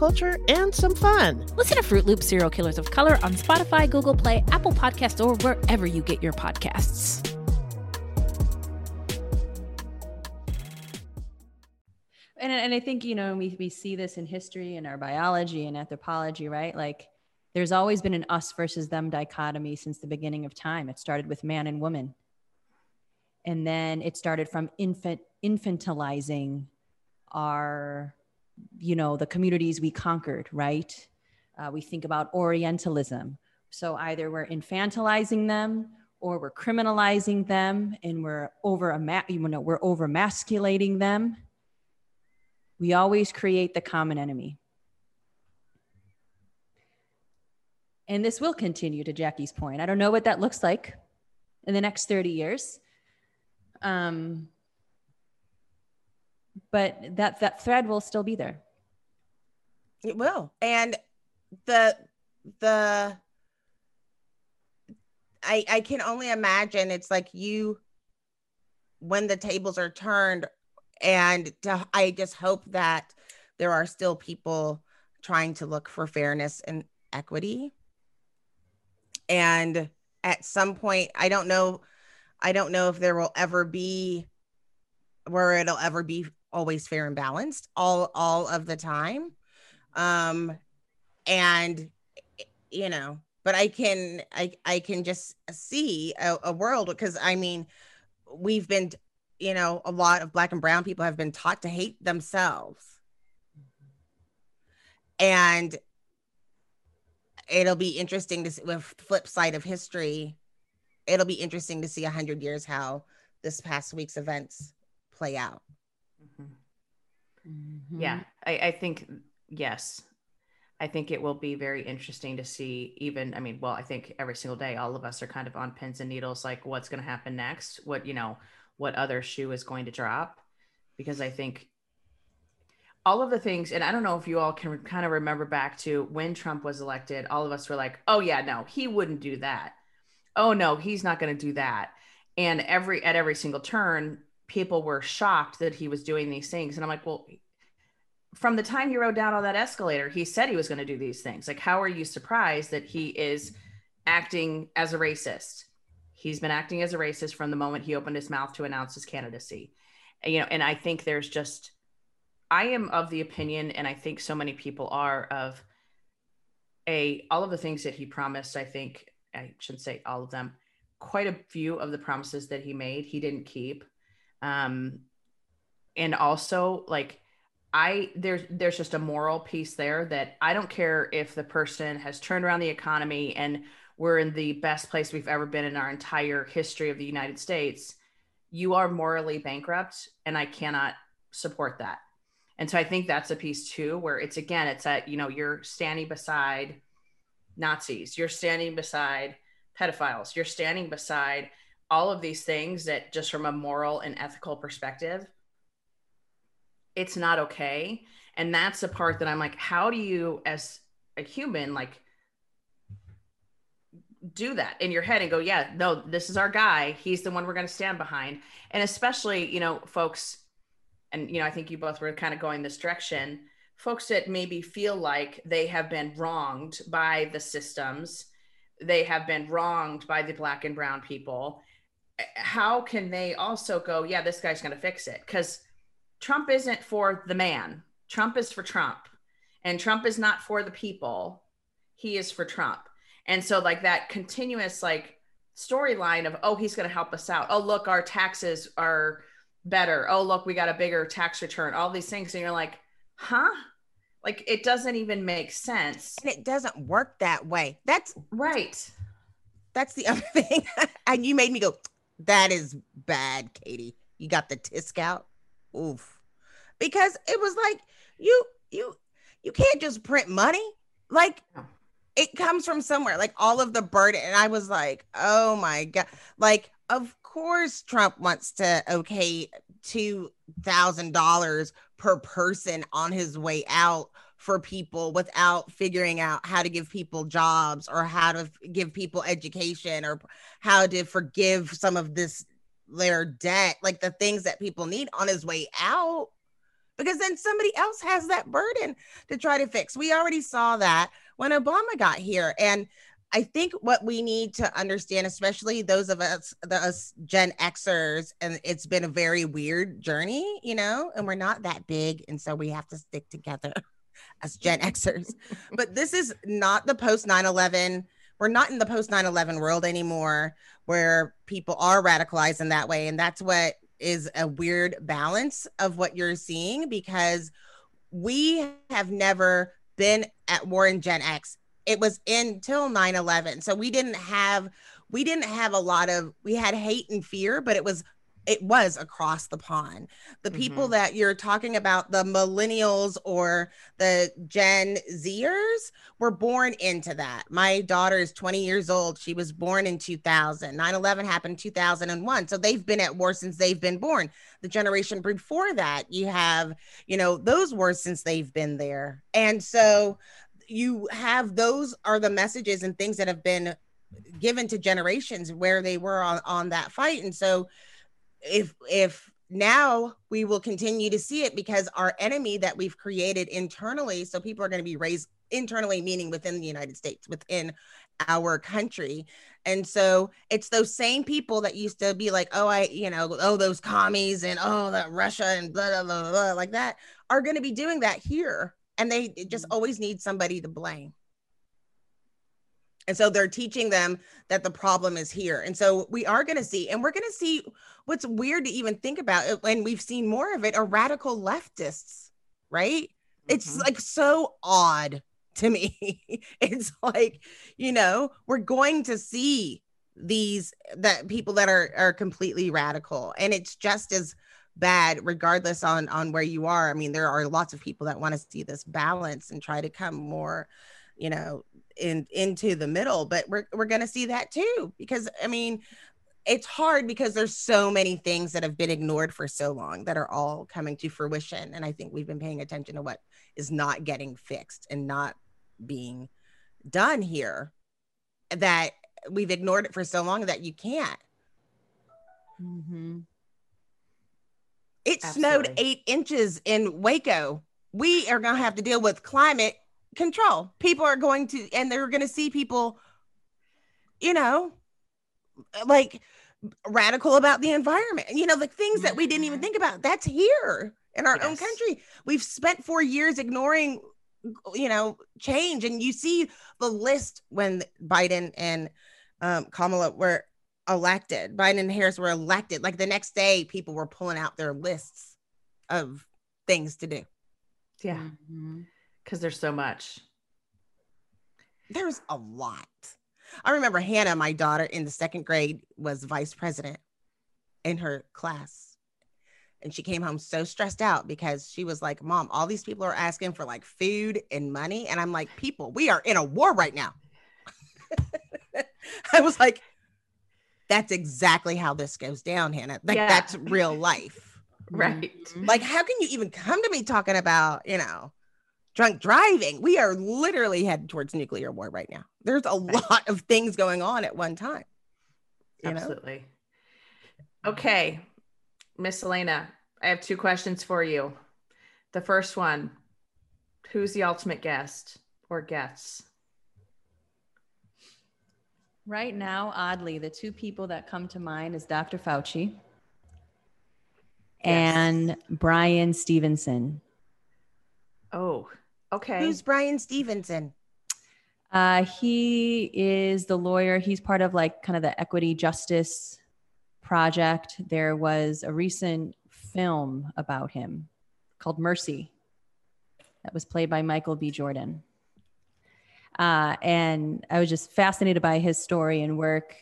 culture, and some fun. Listen to Fruit Loop Serial Killers of Color on Spotify, Google Play, Apple Podcasts, or wherever you get your podcasts. and, and I think, you know, we, we see this in history and our biology and anthropology, right? Like there's always been an us versus them dichotomy since the beginning of time. It started with man and woman. And then it started from infant infantilizing our, you know, the communities we conquered, right? Uh, we think about Orientalism. So either we're infantilizing them or we're criminalizing them and we're over, you know, we're over masculating them we always create the common enemy. And this will continue to Jackie's point. I don't know what that looks like in the next 30 years. Um, but that, that thread will still be there. It will. And the, the, I, I can only imagine it's like you, when the tables are turned, and to, I just hope that there are still people trying to look for fairness and equity. And at some point, I don't know, I don't know if there will ever be where it'll ever be always fair and balanced all all of the time. Um and you know, but I can I I can just see a, a world because I mean we've been you know, a lot of black and brown people have been taught to hate themselves. and it'll be interesting to see with flip side of history it'll be interesting to see a hundred years how this past week's events play out Mm-hmm. Yeah, I, I think yes. I think it will be very interesting to see. Even, I mean, well, I think every single day, all of us are kind of on pins and needles, like what's going to happen next. What you know, what other shoe is going to drop? Because I think all of the things, and I don't know if you all can kind of remember back to when Trump was elected. All of us were like, "Oh yeah, no, he wouldn't do that. Oh no, he's not going to do that." And every at every single turn, people were shocked that he was doing these things. And I'm like, well, from the time he rode down on that escalator, he said he was going to do these things. Like, how are you surprised that he is acting as a racist? He's been acting as a racist from the moment he opened his mouth to announce his candidacy. And, you know, and I think there's just, I am of the opinion, and I think so many people are of a all of the things that he promised. I think I shouldn't say all of them. Quite a few of the promises that he made, he didn't keep. Um, and also, like, I there's there's just a moral piece there that I don't care if the person has turned around the economy and we're in the best place we've ever been in our entire history of the United States. You are morally bankrupt, and I cannot support that. And so I think that's a piece too, where it's again, it's that you know you're standing beside Nazis, you're standing beside pedophiles, you're standing beside all of these things that just from a moral and ethical perspective it's not okay. And that's the part that i'm like how do you as a human like do that in your head and go yeah no this is our guy. He's the one we're going to stand behind. And especially you know folks and you know i think you both were kind of going this direction folks that maybe feel like they have been wronged by the systems they have been wronged by the black and brown people how can they also go yeah this guy's going to fix it because Trump isn't for the man. Trump is for Trump. And Trump is not for the people. He is for Trump. And so like that continuous like storyline of oh he's going to help us out. Oh look our taxes are better. Oh look we got a bigger tax return. All these things and you're like, "Huh?" Like it doesn't even make sense. And it doesn't work that way. That's right. That's the other thing. and you made me go, that is bad, Katie. You got the tisk out? Oof. Because it was like you you you can't just print money. Like it comes from somewhere. Like all of the burden. And i was like oh my god. Like of course trump wants to okay two thousand dollars per person on his way out for people without figuring out how to give people jobs or how to give people education or how to forgive some of this their debt, like the things that people need on his way out, because then somebody else has that burden to try to fix. We already saw that when Obama got here. And I think what we need to understand, especially those of us, the us Gen Xers, and it's been a very weird journey, you know, and we're not that big. And so we have to stick together as Gen Xers. but this is not the post 9 11 we're not in the post 9-11 world anymore where people are radicalized in that way. And that's what is a weird balance of what you're seeing because we have never been at war in gen x. It was until 9-11 so we didn't have we didn't have a lot of we had hate and fear but it was it was across the pond. The people mm-hmm. that you're talking about, the millennials or the Gen Zers, were born into that. My daughter is 20 years old. She was born in 2000. 9 11 happened 2001. So they've been at war since they've been born. The generation before that, you have, you know, those wars since they've been there. And so you have those are the messages and things that have been given to generations where they were on, on that fight. And so, if if now we will continue to see it because our enemy that we've created internally so people are going to be raised internally meaning within the united states within our country. And so it's those same people that used to be like oh i you know oh those commies and oh that russia and blah blah blah, blah like that are going to be doing that here. And they just mm-hmm. always need somebody to blame and so they're teaching them that the problem is here. And so we are going to see, and we're going to see what's weird to even think about, and we've seen more of it are radical leftists, right? It's Mhm. like so odd to me. it's like, you know, we're going to see these that people that are are completely radical and it's just as bad regardless on on where you are. I mean, there are lots of people that want to see this balance and try to come more, you know, in into the middle, but we're we're going to see that too because I mean, it's hard because there's so many things that have been ignored for so long that are all coming to fruition and i think we've been paying attention to what is not getting fixed and not being done here that we've ignored it for so long that you can't. Mhm. it snowed eight inches in waco. We are going to have to deal with climate control. People are going to and they're going to see people you know like radical about the environment you know the things that we didn't even think about. That's here in our own country. We've spent four years ignoring you know change and you see the list when biden and um, kamala were elected biden and harris were elected like the next day people were pulling out their lists of things to do. Yeah, Mhm. Because there's so much. there's a lot. I remember Hannah, my daughter in the second grade, was vice president in her class. And she came home so stressed out because she was like, Mom, all these people are asking for like food and money. And I'm like, People, we are in a war right now. I was like, That's exactly how this goes down, Hannah. Like, Yeah. that's real life. Right. Mm-hmm. Like, how can you even come to me talking about, you know, drunk driving? We are literally headed towards nuclear war right now. There's a lot of things going on at one time. You know? Absolutely. Okay, Miss Elena, I have two questions for you. The first one Who's the ultimate guest or guests? Right now, oddly, the two people that come to mind is Dr. Fauci and Bryan Stevenson. Oh, okay. Who's Bryan Stevenson? Uh, he is the lawyer. He's part of like kind of the equity justice project. There was a recent film about him called Mercy that was played by Michael B. Jordan. Uh, and I was just fascinated by his story and work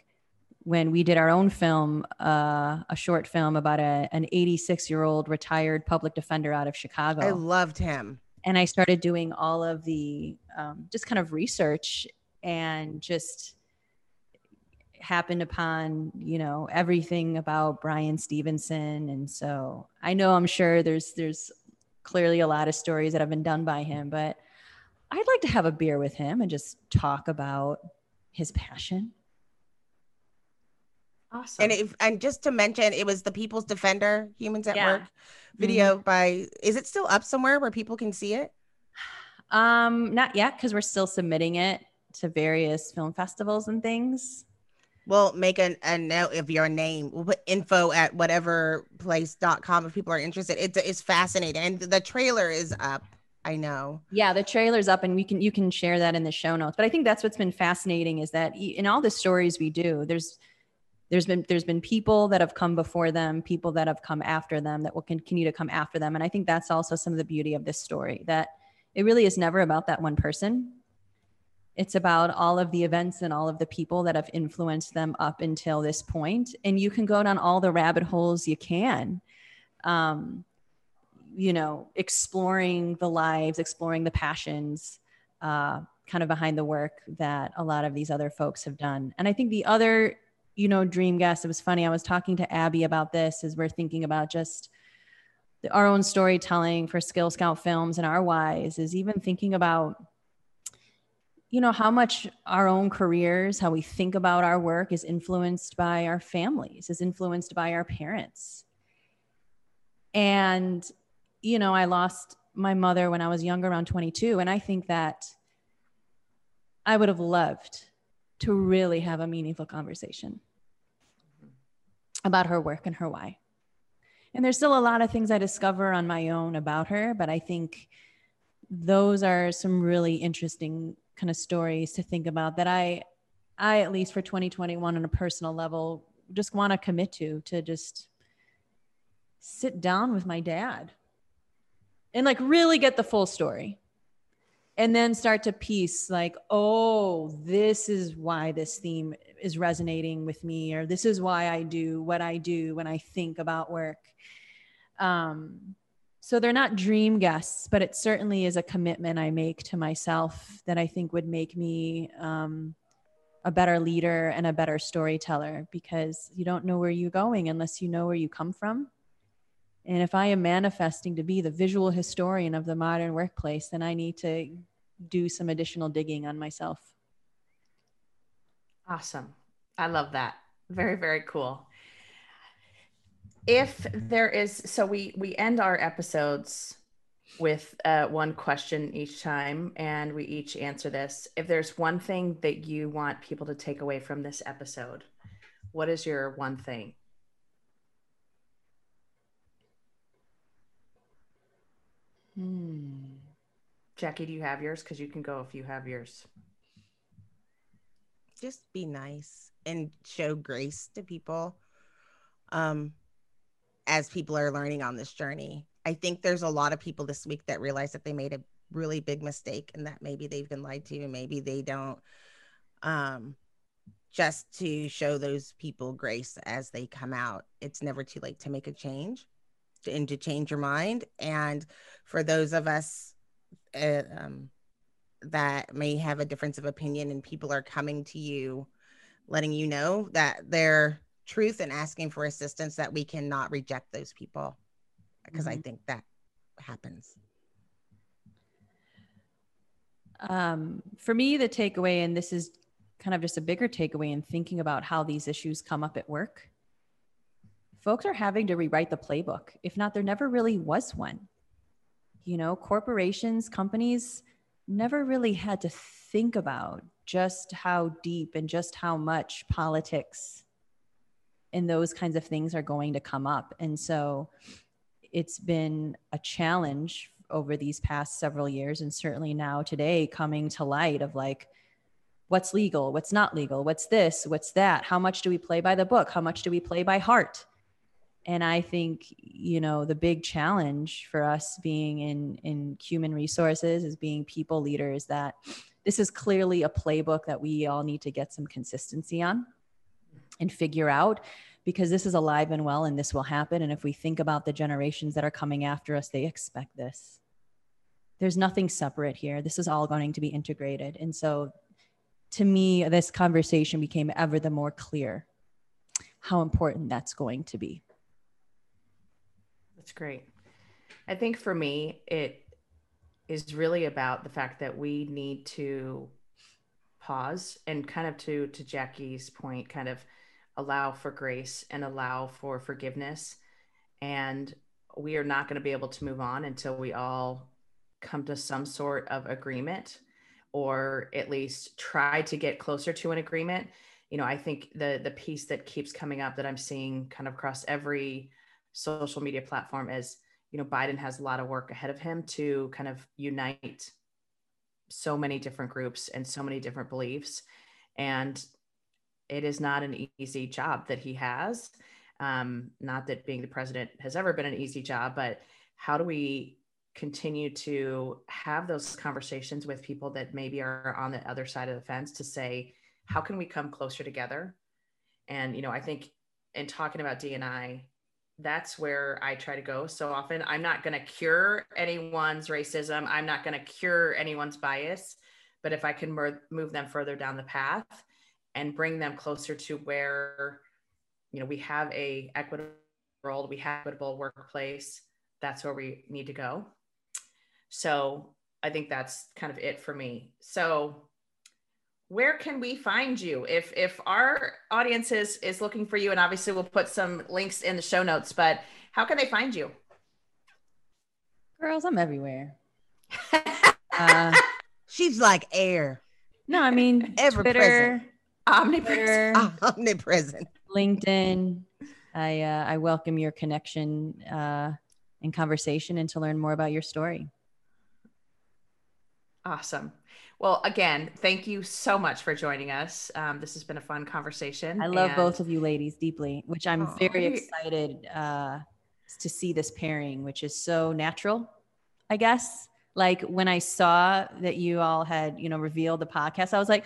when we did our own film, uh, a short film about a, an 86 year old retired public defender out of Chicago I loved him. And I started doing all of the um, just kind of research and just happened upon you know everything about Bryan Stevenson. And so I know I'm sure there's there's clearly a lot of stories that have been done by him but I'd like to have a beer with him and just talk about his passion awesome. And if and just to mention, it was the People's Defender Humans at Yeah. Work video by is it still up somewhere where people can see it? um not yet because we're still submitting it to various film festivals and things We'll make a, a note of your name. We'll put info at whatever place.com if people are interested. It's it's fascinating. And the trailer is up. I know. Yeah, the trailer's up and we can you can share that in the show notes. But I think that's what's been fascinating is that in all the stories we do, there's there's been there's been people that have come before them, people that have come after them that will continue to come after them. And I think that's also some of the beauty of this story that it really is never about that one person. It's about all of the events and all of the people that have influenced them up until this point. And you can go down all the rabbit holes you can. Um, you know, exploring the lives, exploring the passions, uh, kind of behind the work that a lot of these other folks have done. And I think the other, you know, dream guest, it was funny. I was talking to Abby about this as we're thinking about just our own storytelling for Skill Scout films and our whys, is even thinking about, you know, how much our own careers, how we think about our work is influenced by our families, is influenced by our parents. And you know, I lost my mother when I was younger, around 22. And I think that I would have loved to really have a meaningful conversation about her work and her why. And there's still a lot of things I discover on my own about her, but I think those are some really interesting kind of stories to think about that I, I at least for 2021 on a personal level, just want to commit to, to just sit down with my dad and like really get the full story and then start to piece like oh this is why this theme is resonating with me or this is why i do what i do when i think about work. Um, so they're not dream guests but it certainly is a commitment i make to myself that i think would make me um, a better leader and a better storyteller because you don't know where you're going unless you know where you come from and if I am manifesting to be the visual historian of the modern workplace, then I need to do some additional digging on myself. Awesome. I love that. Very, very cool. If there is, so we we end our episodes with uh, one question each time, and we each answer this. If there's one thing that you want people to take away from this episode, what is your one thing? Hmm. Jackie, do you have yours? Because you can go if you have yours. Just be nice and show grace to people um, as people are learning on this journey. I think there's a lot of people this week that realize that they made a really big mistake and that maybe they've been lied to, maybe they don't. Um, just to show those people grace as they come out. It's never too late to make a change and to change your mind. And for those of us uh, um, that may have a difference of opinion and people are coming to you, letting you know that their truth and asking for assistance, that we cannot reject those people because mm-hmm. I think that happens. Um, for me, the takeaway, and this is kind of just a bigger takeaway in thinking about how these issues come up at work folks are having to rewrite the playbook. If not, there never really was one. You know, corporations, companies never really had to think about just how deep and just how much politics and those kinds of things are going to come up. And so it's been a challenge over these past several years and certainly now today coming to light of like what's legal what's not legal what's this what's that how much do we play by the book how much do we play by heart and i think you know the big challenge for us being in in human resources is being people leaders that this is clearly a playbook that we all need to get some consistency on and figure out because this is alive and well and this will happen. And if we think about the generations that are coming after us they expect this. There's nothing separate here. This is all going to be integrated. And so to me this conversation became ever the more clear how important that's going to be that's great. I think for me, it is really about the fact that we need to pause and kind of to to Jackie's point, kind of allow for grace and allow for forgiveness. And we are not going to be able to move on until we all come to some sort of agreement or at least try to get closer to an agreement you know i think the the piece that keeps coming up that i'm seeing kind of across every social media platform is you know biden has a lot of work ahead of him to kind of unite so many different groups and so many different beliefs. And it is not an easy job that he has. Um, not that being the president has ever been an easy job but how do we continue to have those conversations with people that maybe are on the other side of the fence to say how can we come closer together? And you know i think in talking about dni that's where I try to go so often. I'm not going to cure anyone's racism. I'm not going to cure anyone's bias. But if I can move them further down the path and bring them closer to where, you know, we have a equitable world, we have equitable workplace, that's where we need to go. So I think that's kind of it for me. So where can we find you? If if our audience is is looking for you and obviously we'll put some links in the show notes but how can they find you? Girls i'm everywhere. Uh, she's like air. No i mean ever Twitter, present. Omnipresent. Twitter, omnipresent. Linkedin. I uh, i welcome your connection uh and conversation and to learn more about your story. Awesome well, again, thank you so much for joining us. Um, this has been a fun conversation. I love and... both of you ladies deeply, which I'm oh, very excited uh, to see this pairing, which is so natural I guess. Like when I saw that you all had, you know, revealed the podcast, I was like,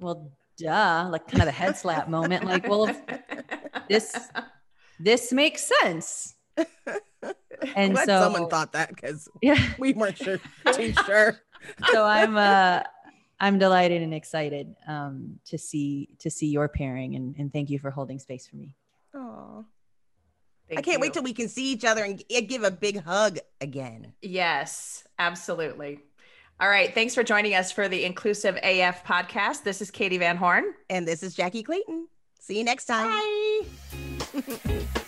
well, duh, like kind of the head slap moment. Like, well, if this this makes sense. And Glad so someone thought that because yeah. we weren't sure too sure. So I'm uh I'm delighted and excited um to see to see your pairing and, and thank you for holding space for me. Oh. Thank I can't you. wait till we can see each other and give a big hug again. Yes, absolutely. All right. Thanks for joining us for the Inclusive AF podcast. This is Katie Van Horn. And this is Jackye Clayton. See you next time. Bye.